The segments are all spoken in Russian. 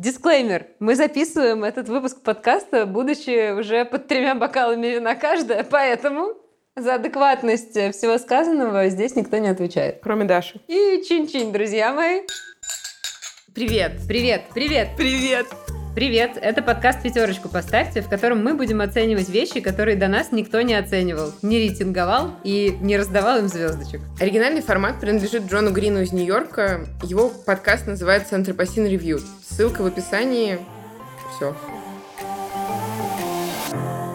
Дисклеймер. Мы записываем этот выпуск подкаста, будучи уже под тремя бокалами вина каждая, поэтому за адекватность всего сказанного здесь никто не отвечает. Кроме Даши. И чин-чин, друзья мои. Привет. Привет, привет. Привет. Привет, это подкаст «Пятерочку поставьте», в котором мы будем оценивать вещи, которые до нас никто не оценивал, не рейтинговал и не раздавал им звездочек. Оригинальный формат принадлежит Джону Грину из Нью-Йорка. Его подкаст называется «Антропосин Ревью». Ссылка в описании. Все.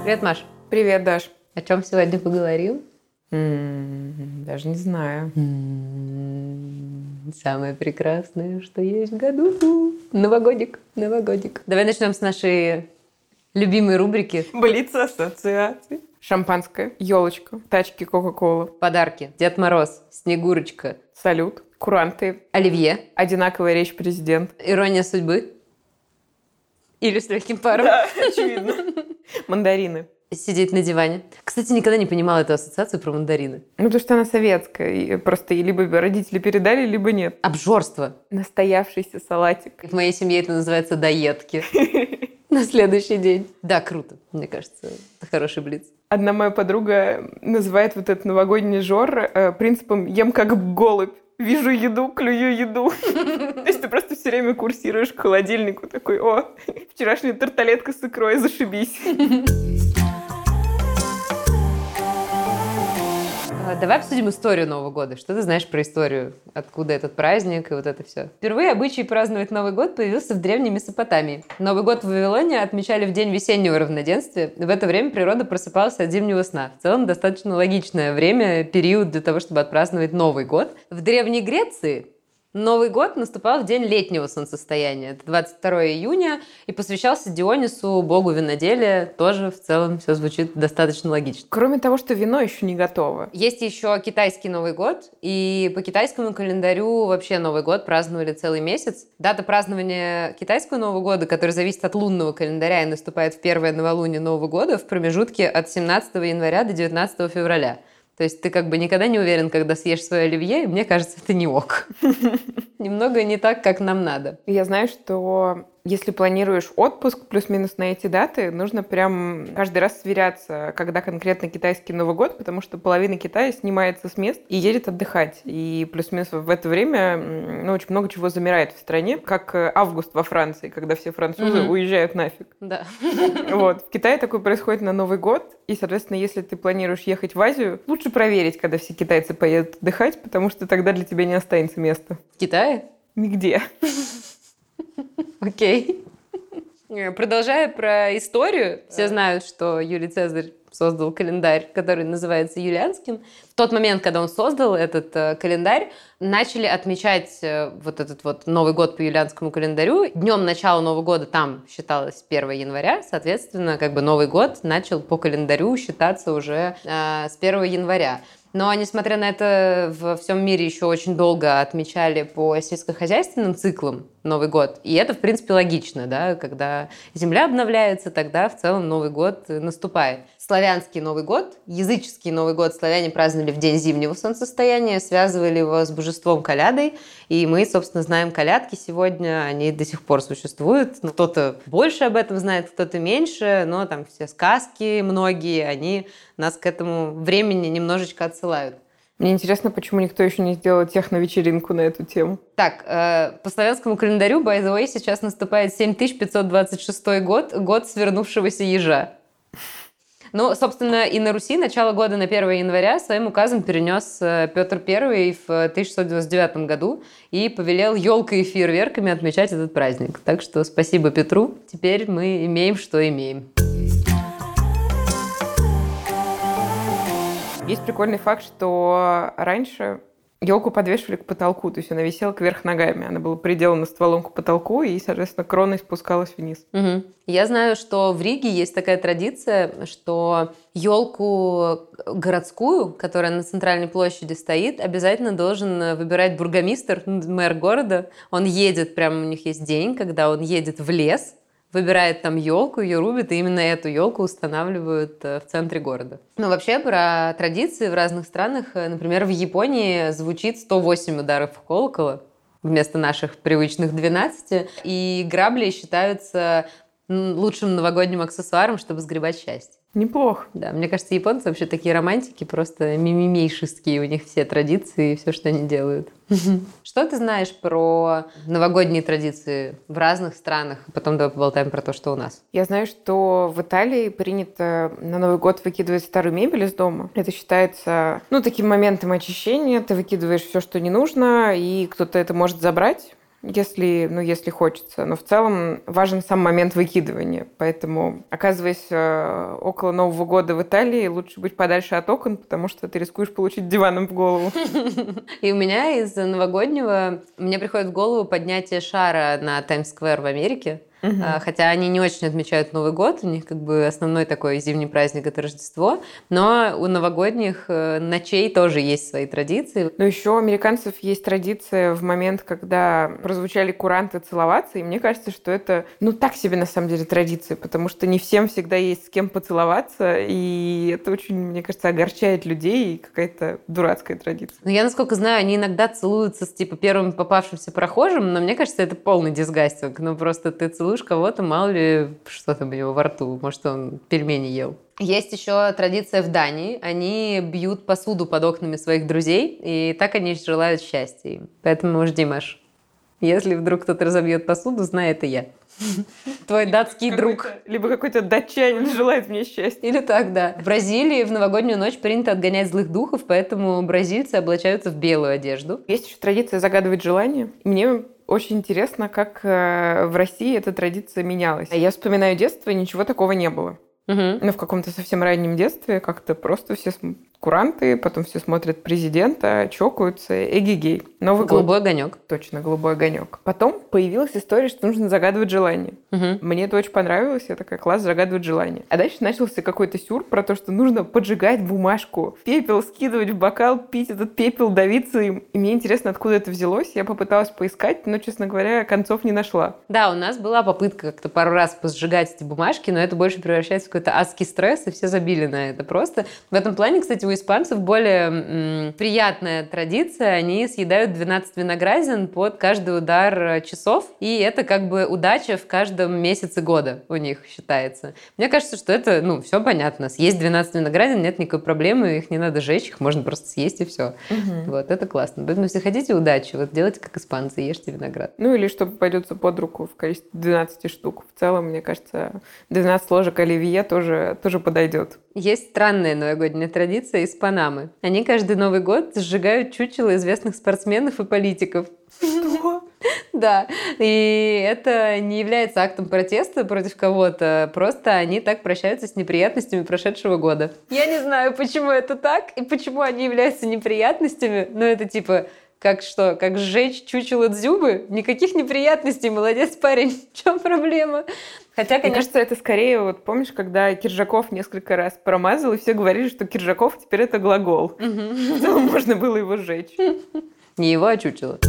Привет, Маш. Привет, Даш. О чем сегодня поговорим? М-м, даже не знаю. Самое прекрасное, что есть в году. Новогодик, новогодик. Давай начнем с нашей любимой рубрики. Блиц ассоциации. Шампанское, елочка, тачки Кока-Кола, Подарки. Дед Мороз, Снегурочка, салют, куранты, Оливье, одинаковая речь президент. Ирония судьбы. Или с легким паром. очевидно. Мандарины. Сидеть на диване. Кстати, никогда не понимала эту ассоциацию про мандарины. Ну, потому что она советская. И просто и либо родители передали, либо нет. Обжорство. Настоявшийся салатик. В моей семье это называется доедки. На следующий день. Да, круто. Мне кажется, это хороший блиц. Одна моя подруга называет вот этот новогодний жор э, принципом «ем как голубь». Вижу еду, клюю еду. То есть ты просто все время курсируешь к холодильнику, такой, о, вчерашняя тарталетка с икрой, зашибись. Давай обсудим историю Нового года. Что ты знаешь про историю? Откуда этот праздник и вот это все? Впервые обычай праздновать Новый год появился в Древней Месопотамии. Новый год в Вавилоне отмечали в день весеннего равноденствия. В это время природа просыпалась от зимнего сна. В целом достаточно логичное время, период для того, чтобы отпраздновать Новый год. В Древней Греции Новый год наступал в день летнего солнцестояния, это 22 июня, и посвящался Дионису, богу виноделия. Тоже в целом все звучит достаточно логично. Кроме того, что вино еще не готово. Есть еще китайский Новый год, и по китайскому календарю вообще Новый год праздновали целый месяц. Дата празднования китайского Нового года, который зависит от лунного календаря и наступает в первое новолуние Нового года, в промежутке от 17 января до 19 февраля. То есть ты как бы никогда не уверен, когда съешь свое оливье, и мне кажется, это не ок. Немного не так, как нам надо. Я знаю, что если планируешь отпуск плюс-минус на эти даты, нужно прям каждый раз сверяться, когда конкретно китайский Новый год, потому что половина Китая снимается с мест и едет отдыхать. И плюс-минус в это время ну, очень много чего замирает в стране, как э, август во Франции, когда все французы Мгм. уезжают нафиг. Да. Вот. В Китае такое происходит на Новый год, и, соответственно, если ты планируешь ехать в Азию, лучше проверить, когда все китайцы поедут отдыхать, потому что тогда для тебя не останется места. В Китае? Нигде. Окей. Э, Продолжая про историю, все знают, что Юлий Цезарь создал календарь, который называется Юлианским. В тот момент, когда он создал этот э, календарь, начали отмечать э, вот этот вот Новый год по юлианскому календарю. Днем начала Нового года там считалось 1 января, соответственно, как бы Новый год начал по календарю считаться уже э, с 1 января. Но, несмотря на это, во всем мире еще очень долго отмечали по сельскохозяйственным циклам Новый год. И это, в принципе, логично, да, когда земля обновляется, тогда в целом Новый год наступает. Славянский Новый год, языческий Новый год славяне праздновали в день зимнего солнцестояния, связывали его с божеством Колядой, и мы, собственно, знаем колядки сегодня, они до сих пор существуют. Ну, Кто-то больше об этом знает, кто-то меньше, но там все сказки многие, они нас к этому времени немножечко отсылают. Мне интересно, почему никто еще не сделал техно-вечеринку на эту тему. Так, э, по славянскому календарю, by the way, сейчас наступает 7526 год, год свернувшегося ежа. Ну, собственно, и на Руси начало года на 1 января своим указом перенес э, Петр I в 1699 году и повелел елкой и фейерверками отмечать этот праздник. Так что спасибо Петру. Теперь мы имеем, что имеем. Есть прикольный факт, что раньше елку подвешивали к потолку, то есть она висела кверх ногами. Она была приделана стволом к потолку, и, соответственно, кроной спускалась вниз. Мгм. Я знаю, что в Риге есть такая традиция, что елку городскую, которая на центральной площади стоит, обязательно должен э, выбирать бургомистр, мэр города. Он едет, прямо у них есть день, когда он едет в лес, выбирает там елку, ее рубит, и именно эту елку устанавливают э, в центре города. Ну, вообще, про традиции в разных странах, э, например, в Японии звучит 108 ударов колокола. вместо наших привычных 12. И грабли считаются лучшим новогодним аксессуаром, чтобы сгребать счастье. Неплохо. Да, мне кажется, японцы вообще такие романтики, просто мимимейшистские у них все традиции и все, что они делают. Что ты знаешь про новогодние традиции в разных странах? Потом давай поболтаем про то, что у нас. Я знаю, что в Италии принято на Новый год выкидывать старую мебель из дома. Это считается, ну, таким моментом очищения. Ты выкидываешь все, что не нужно, и кто-то это может забрать если, ну, если хочется. Но в целом важен сам момент выкидывания. Поэтому, оказываясь э, около Нового года в Италии, лучше быть подальше от окон, потому что ты рискуешь получить диваном в голову. И у меня из новогоднего... Мне приходит в голову поднятие шара на Таймс-сквер в Америке. Угу. Хотя они не очень отмечают Новый год, у них как бы основной такой зимний праздник это Рождество, но у новогодних э, ночей тоже есть свои традиции. Но еще у американцев есть традиция в момент, когда прозвучали куранты целоваться, и мне кажется, что это, ну, так себе на самом деле традиция, потому что не всем всегда есть с кем поцеловаться, и это очень, мне кажется, огорчает людей, и какая-то дурацкая традиция. Ну, я, насколько знаю, они иногда целуются с, типа, первым попавшимся прохожим, но мне кажется, это полный дисгастинг, ну, просто ты целуешь целуешь кого-то, мало ли, что там у него во рту, может, он пельмени ел. Есть еще традиция в Дании. Они бьют посуду под окнами своих друзей, и так они желают счастья. Поэтому жди, Маш. Если вдруг кто-то разобьет посуду, знай, это я. Твой датский друг. Либо какой-то датчанин желает мне счастья. Или так, да. В Бразилии в новогоднюю ночь принято отгонять злых духов, поэтому бразильцы облачаются в белую одежду. Есть еще традиция загадывать желание. Мне очень интересно, как э, в России эта традиция менялась. Я вспоминаю детство, ничего такого не было. Угу. Ну, в каком-то совсем раннем детстве как-то просто все куранты, потом все смотрят президента, чокаются, эгигей. Новый голубой год. огонек. Точно, голубой огонек. Потом появилась история, что нужно загадывать желание. Угу. Мне это очень понравилось, я такая, класс, загадывать желание. А дальше начался какой-то сюр про то, что нужно поджигать бумажку, пепел скидывать в бокал, пить этот пепел, давиться им. И мне интересно, откуда это взялось. Я попыталась поискать, но, честно говоря, концов не нашла. Да, у нас была попытка как-то пару раз посжигать эти бумажки, но это больше превращается в какой-то адский стресс, и все забили на это просто. В этом плане, кстати, у испанцев более м, приятная традиция. Они съедают 12 виноградин под каждый удар э, часов, и это как бы удача в каждом месяце года у них считается. Мне кажется, что это, ну, все понятно. Съесть 12 виноградин нет никакой проблемы, их не надо жечь, их можно просто съесть и все. Угу. Вот, это классно. Поэтому, если хотите удачи, вот делайте как испанцы, ешьте виноград. Ну, или чтобы пойдется под руку в количестве 12 штук. В целом, мне кажется, 12 ложек оливье тоже, тоже подойдет. Есть странная новогодняя традиция из Панамы. Они каждый Новый год сжигают чучело известных спортсменов и политиков. Что? Да, и это не является актом протеста против кого-то, просто они так прощаются с неприятностями прошедшего года. Я не знаю, почему это так и почему они являются неприятностями, но это типа как что, как сжечь чучело дзюбы? Никаких неприятностей, молодец парень, в чем проблема? Хотя, конечно... Мне кажется, это скорее, вот помнишь, когда Киржаков несколько раз промазал, и все говорили, что Киржаков теперь это глагол. Угу. Можно было его сжечь. Не его, а чучело.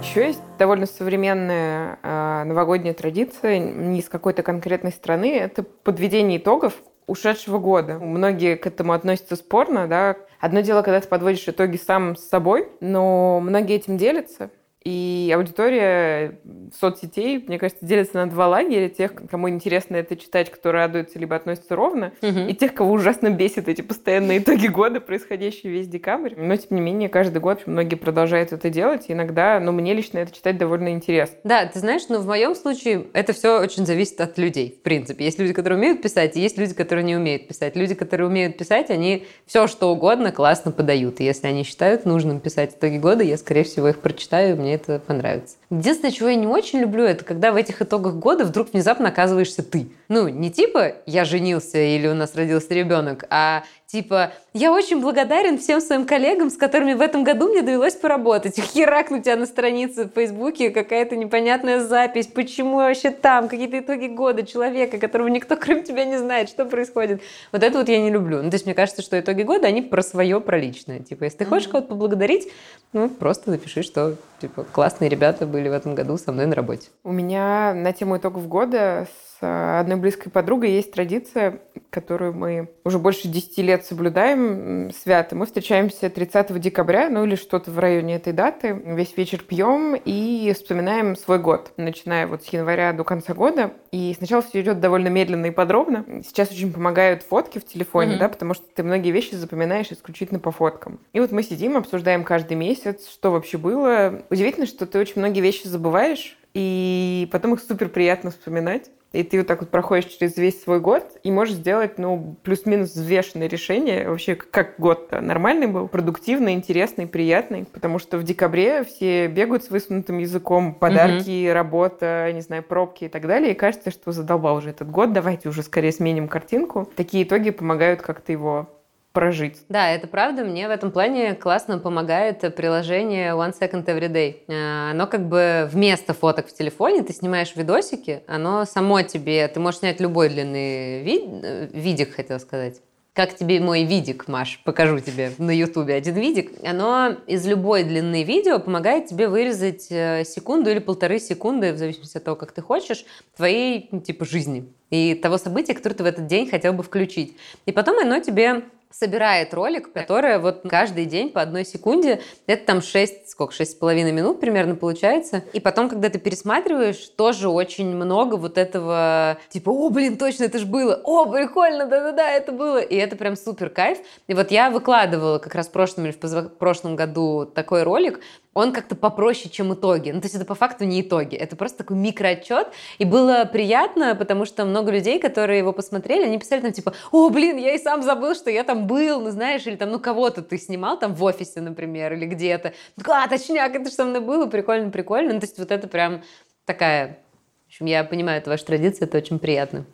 Еще есть довольно современная э, новогодняя традиция, не из какой-то конкретной страны, это подведение итогов ушедшего года. Многие к этому относятся спорно, да. Одно дело, когда ты подводишь итоги сам с собой, но многие этим делятся. И аудитория соцсетей, мне кажется, делится на два лагеря. Тех, кому интересно это читать, кто радуется, либо относится ровно. Угу. И тех, кого ужасно бесит эти постоянные итоги года, происходящие весь декабрь. Но, тем не менее, каждый год многие продолжают это делать. И иногда, ну, мне лично это читать довольно интересно. Да, ты знаешь, но в моем случае это все очень зависит от людей, в принципе. Есть люди, которые умеют писать, и есть люди, которые не умеют писать. Люди, которые умеют писать, они все, что угодно классно подают. И если они считают нужным писать итоги года, я, скорее всего, их прочитаю, мне это понравится. Единственное, чего я не очень люблю, это когда в этих итогах года вдруг внезапно оказываешься ты. Ну, не типа «я женился» или «у нас родился ребенок», а Типа, я очень благодарен всем своим коллегам, с которыми в этом году мне довелось поработать. Херак у тебя на странице в Фейсбуке какая-то непонятная запись. Почему вообще там? Какие-то итоги года человека, которого никто кроме тебя не знает, что происходит. Вот это вот я не люблю. Ну, то есть мне кажется, что итоги года, они про свое, про личное. Типа, если ты хочешь mm-hmm. кого-то поблагодарить, ну, просто напиши, что, типа, классные ребята были в этом году со мной на работе. У меня на тему итогов года одной близкой подругой есть традиция, которую мы уже больше 10 лет соблюдаем свято. Мы встречаемся 30 декабря, ну или что-то в районе этой даты. Весь вечер пьем и вспоминаем свой год, начиная вот с января до конца года. И сначала все идет довольно медленно и подробно. Сейчас очень помогают фотки в телефоне, mm-hmm. да, потому что ты многие вещи запоминаешь исключительно по фоткам. И вот мы сидим, обсуждаем каждый месяц, что вообще было. Удивительно, что ты очень многие вещи забываешь, и потом их супер приятно вспоминать. И ты вот так вот проходишь через весь свой год и можешь сделать, ну, плюс-минус взвешенное решение вообще, как год нормальный был, продуктивный, интересный, приятный. Потому что в декабре все бегают с высунутым языком, подарки, угу. работа, не знаю, пробки и так далее. И кажется, что задолбал уже этот год, давайте уже скорее сменим картинку. Такие итоги помогают как-то его прожить. Да, это правда. Мне в этом плане классно помогает приложение One Second Every Day. Э, оно как бы вместо фоток в телефоне, ты снимаешь видосики, оно само тебе, ты можешь снять любой длины вид, э, видик, хотел сказать. Как тебе мой видик, Маш? Покажу тебе на Ютубе один видик. Оно из любой длины видео помогает тебе вырезать э, секунду или полторы секунды, в зависимости от того, как ты хочешь, твоей, ну, типа, жизни и того события, которое ты в этот день хотел бы включить. И потом оно тебе собирает ролик, который вот каждый день по одной секунде, это там 6, сколько, 6,5 минут примерно получается. И потом, когда ты пересматриваешь, тоже очень много вот этого, типа, о, блин, точно, это же было, о, прикольно, да-да-да, это было. И это прям супер кайф. И вот я выкладывала как раз в прошлом или в прошлом году такой ролик, он как-то попроще, чем итоги. Ну, то есть это по факту не итоги, это просто такой микроотчет. И было приятно, потому что много людей, которые его посмотрели, они писали там типа, о, блин, я и сам забыл, что я там был, ну, знаешь, или там, ну, кого-то ты снимал там в офисе, например, или где-то. А, точняк, это же со мной было, прикольно, прикольно. Ну, то есть вот это прям такая... В общем, я понимаю, это ваша традиция, это очень приятно.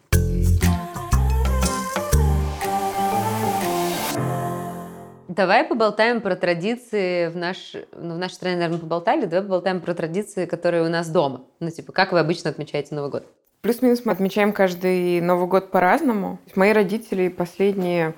Давай поболтаем про традиции в, наш, ну, в нашей стране, наверное, поболтали. Давай поболтаем про традиции, которые у нас дома. Ну, типа, как вы обычно отмечаете Новый год? Плюс-минус мы отмечаем каждый Новый год по-разному. Мои родители последние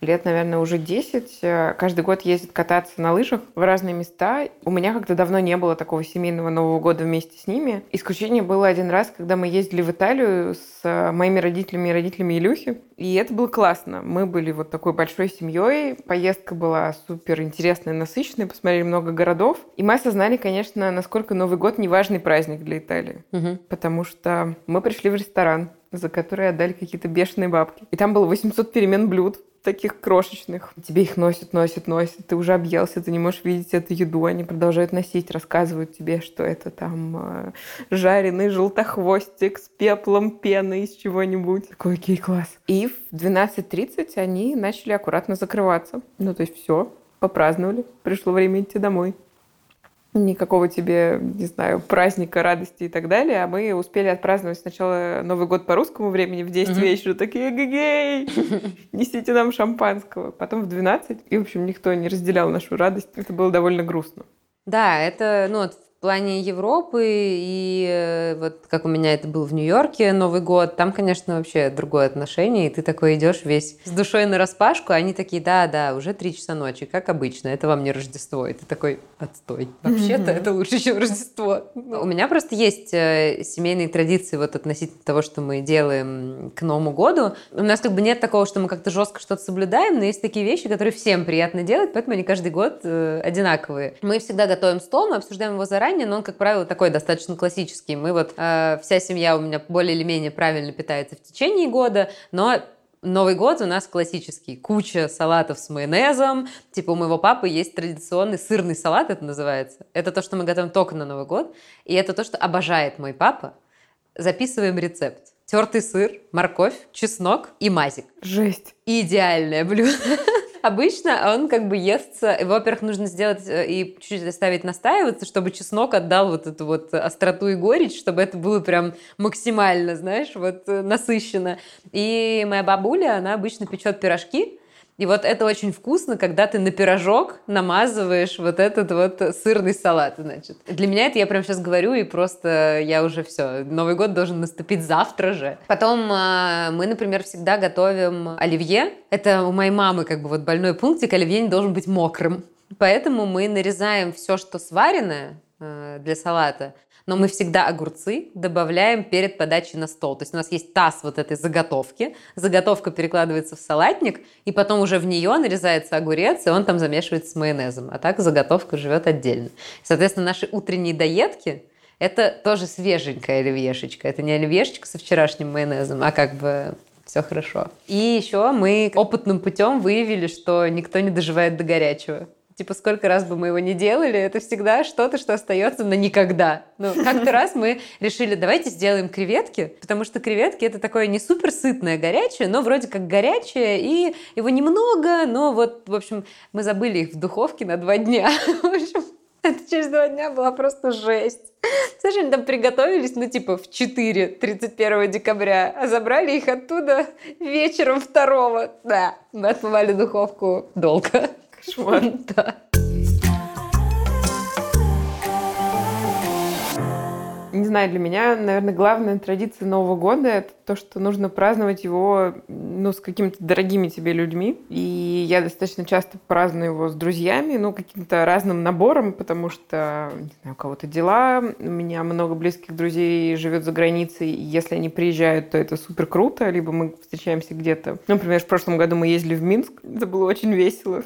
лет, наверное, уже 10. Э, каждый год ездит кататься на лыжах в разные места. У меня как-то давно не было такого семейного Нового года вместе с ними. Исключение было один раз, когда мы ездили в Италию с э, моими родителями и родителями Илюхи. И это было классно. Мы были вот такой большой семьей. Поездка была супер интересная, насыщенная. Посмотрели много городов. И мы осознали, конечно, насколько Новый год неважный праздник для Италии. Угу. Потому что мы пришли в ресторан, за который отдали какие-то бешеные бабки. И там было 800 перемен блюд таких крошечных. Тебе их носят, носят, носят. Ты уже объелся, ты не можешь видеть эту еду. Они продолжают носить, рассказывают тебе, что это там э, жареный желтохвостик с пеплом пены из чего-нибудь. Такой, окей, класс. И в 12.30 они начали аккуратно закрываться. Ну, то есть все, попраздновали. Пришло время идти домой никакого тебе, не знаю, праздника, радости и так далее. А мы успели отпраздновать сначала Новый год по русскому времени в 10 mm-hmm. вечера. Такие, гей, несите нам шампанского. Потом в 12. И, в общем, никто не разделял нашу радость. Это было довольно грустно. Да, это, ну, плане Европы и э, вот как у меня это был в Нью-Йорке Новый год, там, конечно, вообще другое отношение, и ты такой идешь весь с душой на распашку, а они такие, да, да, уже три часа ночи, как обычно, это вам не Рождество, и ты такой, отстой, вообще-то это лучше, чем Рождество. У меня просто есть э, семейные традиции вот относительно того, что мы делаем к Новому году. У нас как бы нет такого, что мы как-то жестко что-то соблюдаем, но есть такие вещи, которые всем приятно делать, поэтому они каждый год э, одинаковые. Мы всегда готовим стол, мы обсуждаем его заранее, питания, но он, как правило, такой достаточно классический. Мы вот, э, вся семья у меня более или менее правильно питается в течение года, но Новый год у нас классический. Куча салатов с майонезом. Типа у моего папы есть традиционный сырный салат, это называется. Это то, что мы готовим только на Новый год. И это то, что обожает мой папа. Записываем рецепт. Тертый сыр, морковь, чеснок и мазик. Жесть. Идеальное блюдо. обычно он как бы естся, его, во-первых, нужно сделать э, и чуть-чуть оставить настаиваться, чтобы чеснок отдал вот эту вот остроту и горечь, чтобы это было прям максимально, знаешь, вот э, насыщенно. И моя бабуля, она обычно печет пирожки, и вот это очень вкусно, когда ты на пирожок намазываешь вот этот вот сырный салат, значит. Для меня это я прям сейчас говорю, и просто я уже все, Новый год должен наступить завтра же. Потом а, мы, например, всегда готовим оливье. Это у моей мамы как бы вот больной пунктик, оливье не должен быть мокрым. Поэтому мы нарезаем все, что сваренное, э, для салата. Но мы всегда огурцы добавляем перед подачей на стол. То есть у нас есть таз вот этой заготовки. Заготовка перекладывается в салатник, и потом уже в нее нарезается огурец, и он там замешивается с майонезом. А так заготовка живет отдельно. Соответственно, наши утренние доедки – это тоже свеженькая оливьешечка. Это не оливьешечка со вчерашним майонезом, а как бы все хорошо. И еще мы опытным путем выявили, что никто не доживает до горячего. Типа, сколько раз бы мы его не делали, это всегда что-то, что остается на никогда. Ну, как-то раз мы решили, давайте сделаем креветки, потому что креветки это такое не супер сытное горячее, но вроде как горячее, и его немного, но вот, в общем, мы забыли их в духовке на два дня. В общем, это через два дня была просто жесть. Слушай, они там приготовились, ну, типа, в 4, 31 декабря, а забрали их оттуда вечером 2. Да, мы отмывали духовку долго. Кошмар. Да. Не знаю, для меня, наверное, главная традиция Нового года — это то, что нужно праздновать его ну, с какими-то дорогими тебе людьми. И я достаточно часто праздную его с друзьями, ну, каким-то разным набором, потому что, не знаю, у кого-то дела, у меня много близких друзей живет за границей, и если они приезжают, то это супер круто, либо мы встречаемся где-то. Например, в прошлом году мы ездили в Минск, это было очень весело.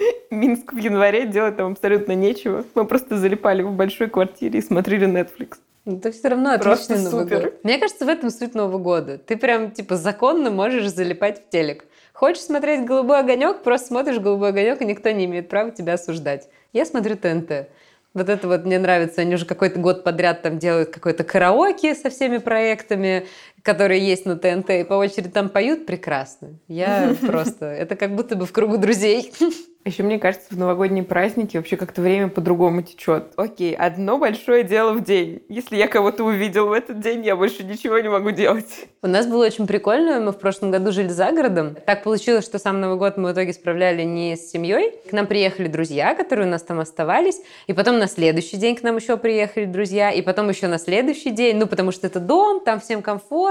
Минск в январе, делать там абсолютно нечего. Мы просто залипали в большой квартире и смотрели Netflix. Это все равно Просто отличный Новый супер. год. Мне кажется, в этом суть Нового года. Ты прям, типа, законно можешь залипать в телек. Хочешь смотреть «Голубой огонек», просто смотришь «Голубой огонек», и никто не имеет права тебя осуждать. Я смотрю ТНТ. Вот это вот мне нравится. Они уже какой-то год подряд там делают какой-то караоке со всеми проектами, которые есть на ТНТ, и по очереди там поют прекрасно. Я просто... Это как будто бы в кругу друзей. Еще мне кажется, в новогодние праздники вообще как-то время по-другому течет. Окей, одно большое дело в день. Если я кого-то увидел в этот день, я больше ничего не могу делать. У нас было очень прикольно. Мы в прошлом году жили за городом. Так получилось, что сам Новый год мы в итоге справляли не с семьей. К нам приехали друзья, которые у нас там оставались. И потом на следующий день к нам еще приехали друзья. И потом еще на следующий день. Ну, потому что это дом, там всем комфортно.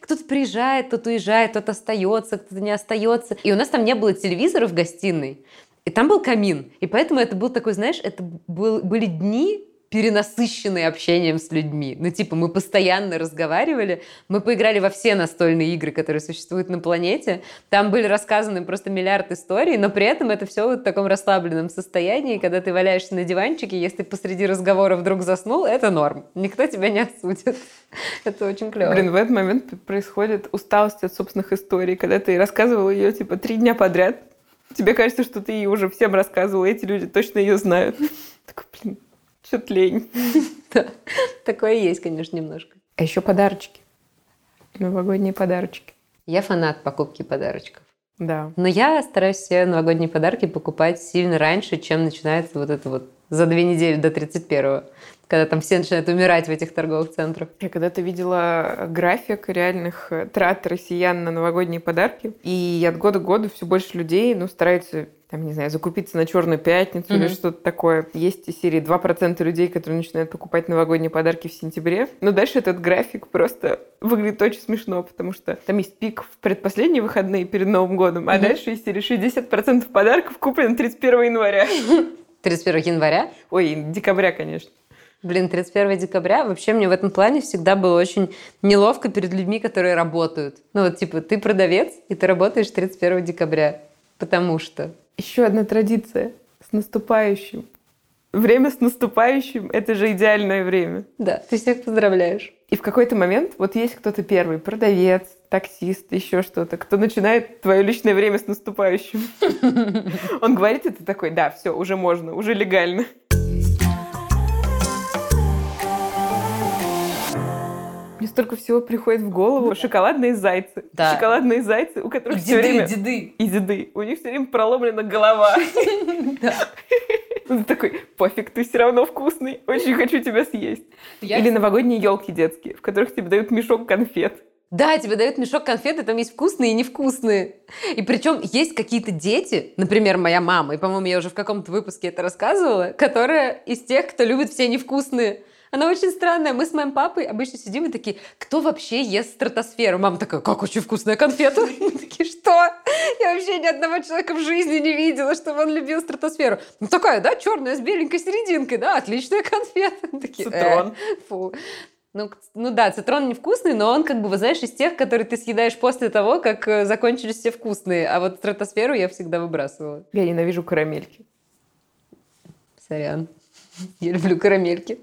Кто-то приезжает, кто-то уезжает, кто-то остается, кто-то не остается. И у нас там не было телевизора в гостиной. И там был камин. И поэтому это был такой, знаешь, это был, были дни, перенасыщенные общением с людьми. Ну, типа, мы постоянно разговаривали, мы поиграли во все настольные игры, которые существуют на планете. Там были рассказаны просто миллиард историй, но при этом это все вот в таком расслабленном состоянии, когда ты валяешься на диванчике, если посреди разговора вдруг заснул, это норм. Никто тебя не осудит. Это очень клево. Блин, в этот момент происходит усталость от собственных историй, когда ты рассказывал ее типа три дня подряд. Тебе кажется, что ты ее уже всем рассказывал, эти люди точно ее знают. Такой, блин, что-то лень. Да. Такое есть, конечно, немножко. А еще подарочки. Новогодние подарочки. Я фанат покупки подарочков. Да. Но я стараюсь все новогодние подарки покупать сильно раньше, чем начинается вот это вот за две недели до 31-го, когда там все начинают умирать в этих торговых центрах. Я когда-то видела график реальных э, трат россиян на новогодние подарки, и от года к году все больше людей ну, стараются там, не знаю, закупиться на Черную пятницу или Мгм. что-то такое. Есть из серии 2% людей, которые начинают покупать новогодние подарки в сентябре. Но дальше этот график просто выглядит очень смешно, потому что там есть пик в предпоследние выходные перед Новым годом, а Мгм. дальше из серии 60% подарков куплено 31 января. 31 января. Ой, декабря, конечно. Блин, 31 декабря. Вообще мне в этом плане всегда было очень неловко перед людьми, которые работают. Ну вот типа ты продавец, и ты работаешь 31 декабря. Потому что... Еще одна традиция с наступающим. Время с наступающим – это же идеальное время. Да, ты всех поздравляешь. И в какой-то момент вот есть кто-то первый, продавец, таксист, еще что-то, кто начинает твое личное время с наступающим. Он говорит, и ты такой, да, все, уже можно, уже легально. Мне столько всего приходит в голову. Шоколадные зайцы. Да. Шоколадные зайцы, у которых все время... деды. И деды. У них все время проломлена голова. Он такой, пофиг, ты все равно вкусный, очень хочу тебя съесть. Или новогодние елки детские, в которых тебе дают мешок конфет. Да, тебе дают мешок конфет, и там есть вкусные и невкусные. И причем есть какие-то дети, например, моя мама, и, по-моему, я уже в каком-то выпуске это рассказывала, которая из тех, кто любит все невкусные. Она очень странная. Мы с моим папой обычно сидим и такие, кто вообще ест стратосферу? Мама такая, как очень вкусная конфета. Мы такие, что? Я вообще ни одного человека в жизни не видела, чтобы он любил стратосферу. Ну такая, да, черная с беленькой серединкой, да, отличная конфета. Такие, Цитрон. «Э, фу. Ну, ну да, цитрон невкусный, но он как бы, вы знаешь, из тех, которые ты съедаешь после того, как э, закончились все вкусные. А вот стратосферу я всегда выбрасывала. Я ненавижу карамельки. Сорян. Я люблю карамельки.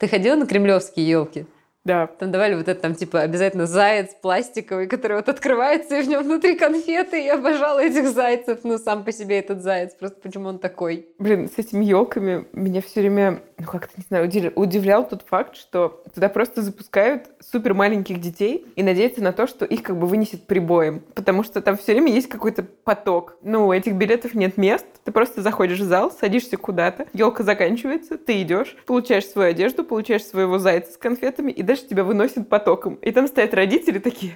Ты ходила на кремлевские елки? Да. Там давали вот это там типа обязательно заяц пластиковый, который вот открывается, и в нем внутри конфеты. Я обожала этих зайцев. Ну, сам по себе этот заяц. Просто почему он такой. Блин, с этими елками меня все время, ну как-то, не знаю, удив- удивлял тот факт, что туда просто запускают супер маленьких детей и надеются на то, что их как бы вынесет прибоем. Потому что там все время есть какой-то поток. Ну, этих билетов нет мест. Ты просто заходишь в зал, садишься куда-то, елка заканчивается, ты идешь, получаешь свою одежду, получаешь своего зайца с конфетами, и дальше тебя выносит потоком. И там стоят родители такие,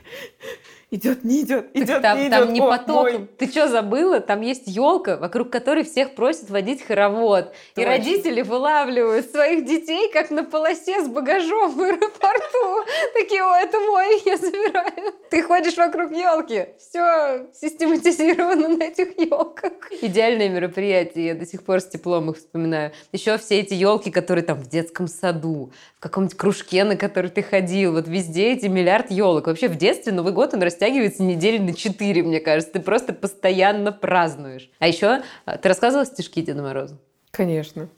идет, не идет, Так идет, там, не там идет. не О, потоком. мой. Ты что забыла? Там есть елка, вокруг которой всех просят водить хоровод. И Точно. родители вылавливают своих детей, как на полосе с багажом в аэропорту. Такие, о, это мой, я забираю. Ты ходишь вокруг елки. Все систематизировано на этих елках. Идеальное мероприятие. Я до сих пор с теплом их вспоминаю. Еще все эти елки, которые там в детском саду, в каком-нибудь кружке, на который ты ходил. Вот везде эти миллиард елок. Вообще в детстве Новый год, он растягивается недели на четыре, мне кажется. Ты просто постоянно празднуешь. А еще ты рассказывала стишки Деда Мороза? Конечно.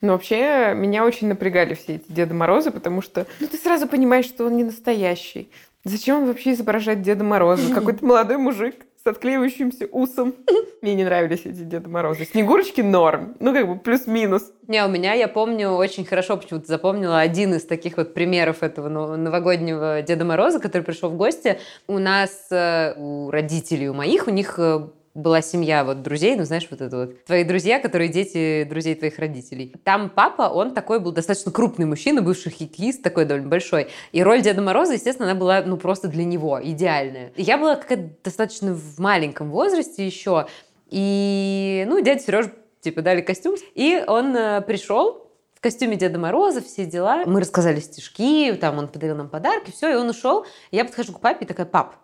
Но вообще меня очень напрягали все эти Деда Морозы, потому что ну, ты сразу понимаешь, что он не настоящий. Зачем он вообще изображает Деда Мороза? Какой-то молодой мужик отклеивающимся усом. Мне не нравились эти Деда Морозы. Снегурочки норм. Ну, как бы плюс-минус. Не, у меня, я помню, очень хорошо почему-то запомнила один из таких вот примеров этого но- новогоднего Деда Мороза, который пришел в гости. У нас, э, у родителей, у моих, у них э, была семья вот друзей, ну знаешь, вот это вот, твои друзья, которые дети друзей твоих родителей. Там папа, он такой был достаточно крупный мужчина, бывший хоккеист, такой довольно большой. И роль Деда Мороза, естественно, она была, ну, просто для него, идеальная. Я была какая-то достаточно в маленьком возрасте еще, и, ну, дядя Сереж, типа, дали костюм, и он э, пришел, в костюме Деда Мороза, все дела. Мы рассказали стишки, там он подарил нам подарки, все, и он ушел. Я подхожу к папе и такая, пап,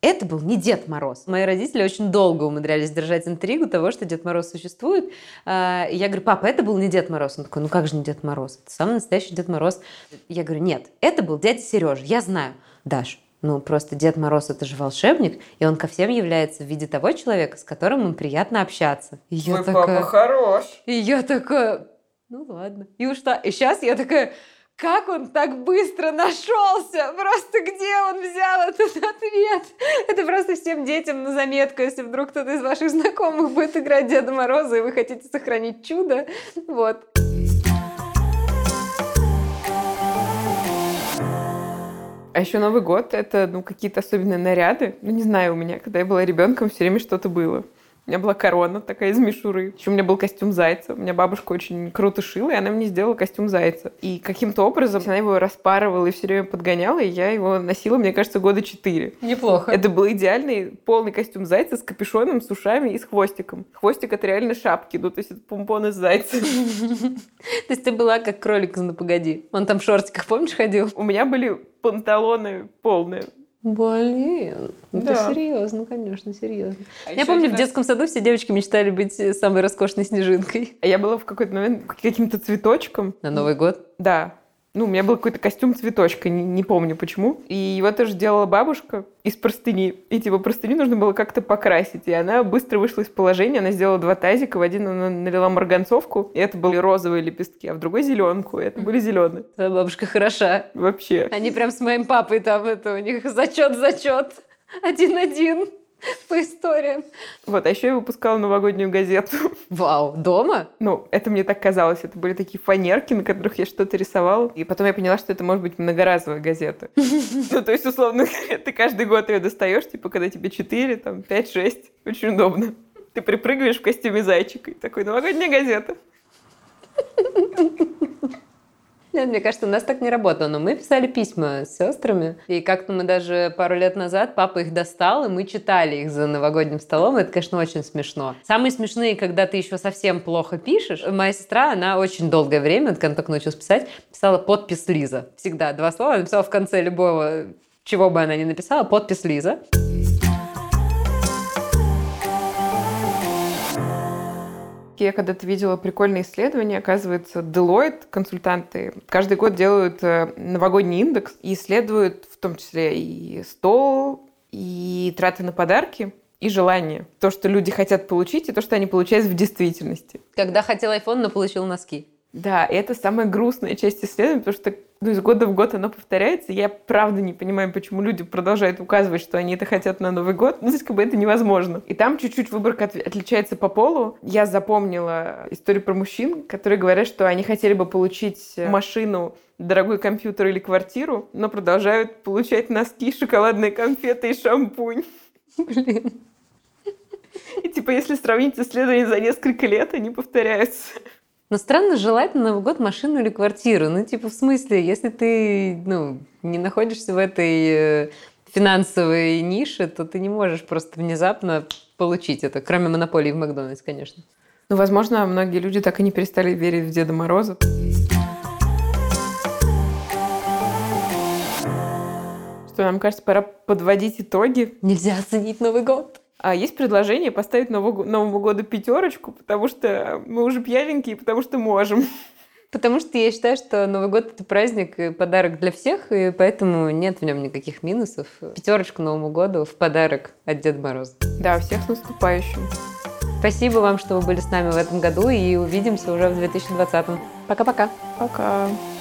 это был не Дед Мороз. Мои родители очень долго умудрялись держать интригу того, что Дед Мороз существует. А, и Я говорю, папа, это был не Дед Мороз. Он такой, ну как же не Дед Мороз? Это самый настоящий Дед Мороз. Я говорю, нет, это был дядя Сережа, я знаю. Даш, ну просто Дед Мороз это же волшебник, и он ко всем является в виде того человека, с которым им приятно общаться. И я такая, хорош. и я такая, ну ладно. И ушла. И сейчас я такая, как он так быстро нашелся? Просто где он взял этот ответ? Это просто всем детям на заметку, если вдруг кто-то из ваших знакомых будет играть Деда Мороза, и вы хотите сохранить чудо. Вот. А еще Новый год — это ну, какие-то особенные наряды. Ну, не знаю, у меня, когда я была ребенком, все время что-то было. У меня была корона такая из мишуры. Еще у меня был костюм зайца. У меня бабушка очень круто шила, и она мне сделала костюм зайца. И каким-то образом она его распарывала и все время подгоняла, и я его носила, мне кажется, года четыре. Неплохо. Это был идеальный полный костюм зайца с капюшоном, с ушами и с хвостиком. Хвостик — это реально шапки, ну, то есть это помпон из зайца. То есть ты была как кролик «Ну погоди». Он там в шортиках, помнишь, ходил? У меня были панталоны полные. Блин, это Да. серьезно, конечно, серьезно. А Я помню, один в раз- детском саду все девочки мечтали быть э, самой роскошной снежинкой. А Я была в какой-то момент каким-то цветочком. На Новый год. Да. Ну, у меня был какой-то костюм цветочка, не, не помню почему. И его тоже делала бабушка из простыни. И типа простыню нужно было как-то покрасить. И она быстро вышла из положения. Она сделала два тазика. В один она налила марганцовку. И это были розовые лепестки, а в другой зеленку. И это были зеленые. Твоя бабушка хороша. Вообще. Они прям с моим папой там, это у них зачет-зачет. Один-один по историям. Вот, а еще я выпускала новогоднюю газету. Вау, дома? Ну, это мне так казалось. Это были такие фанерки, на которых я что-то рисовала. И потом я поняла, что это может быть многоразовая газета. Ну, то есть, условно, ты каждый год ее достаешь, типа, когда тебе 4, там, 5, 6. Очень удобно. Ты припрыгиваешь в костюме зайчика. И такой, новогодняя газета. Нет, мне кажется, у нас так не работало, но мы писали письма с сестрами, и как-то мы даже пару лет назад, папа их достал, и мы читали их за новогодним столом, это, конечно, очень смешно. Самые смешные, когда ты еще совсем плохо пишешь. Моя сестра, она очень долгое время, когда только научилась писать, писала подпись Лиза. Всегда два слова, написала в конце любого, чего бы она ни написала, подпись Лиза. Я когда-то видела прикольное исследование, оказывается, Deloitte, консультанты, каждый год делают э, новогодний индекс и исследуют в том числе и стол, и траты на подарки, и желание. То, что люди хотят получить, и то, что они получают в действительности. Когда хотел iPhone, но получил носки. Да, и это самая грустная часть исследования, потому что ну, из года в год оно повторяется. Я правда не понимаю, почему люди продолжают указывать, что они это хотят на Новый год. Ну, здесь как бы это невозможно. И там чуть-чуть выборка от, отличается по полу. Я запомнила историю про мужчин, которые говорят, что они хотели бы получить машину, дорогой компьютер или квартиру, но продолжают получать носки, шоколадные конфеты и шампунь. Блин. И типа, если сравнить исследования за несколько лет, они повторяются. Но странно желать на Новый год машину или квартиру. Ну, типа, в смысле, если ты, ну, не находишься в этой э, финансовой нише, то ты не можешь просто внезапно получить это, кроме монополии в Макдональдс, конечно. Ну, возможно, многие люди так и не перестали верить в Деда Мороза. Что, нам кажется, пора подводить итоги. Нельзя оценить Новый год. А есть предложение поставить Новому, Новому году пятерочку, потому что мы уже пьяненькие, потому что можем. Потому что я считаю, что Новый год это праздник и подарок для всех, и поэтому нет в нем никаких минусов. Пятерочку Новому году в подарок от Деда Мороза. Да, всех с наступающим. Спасибо вам, что вы были с нами в этом году, и увидимся уже в 2020. Пока-пока. Пока. -пока. Пока.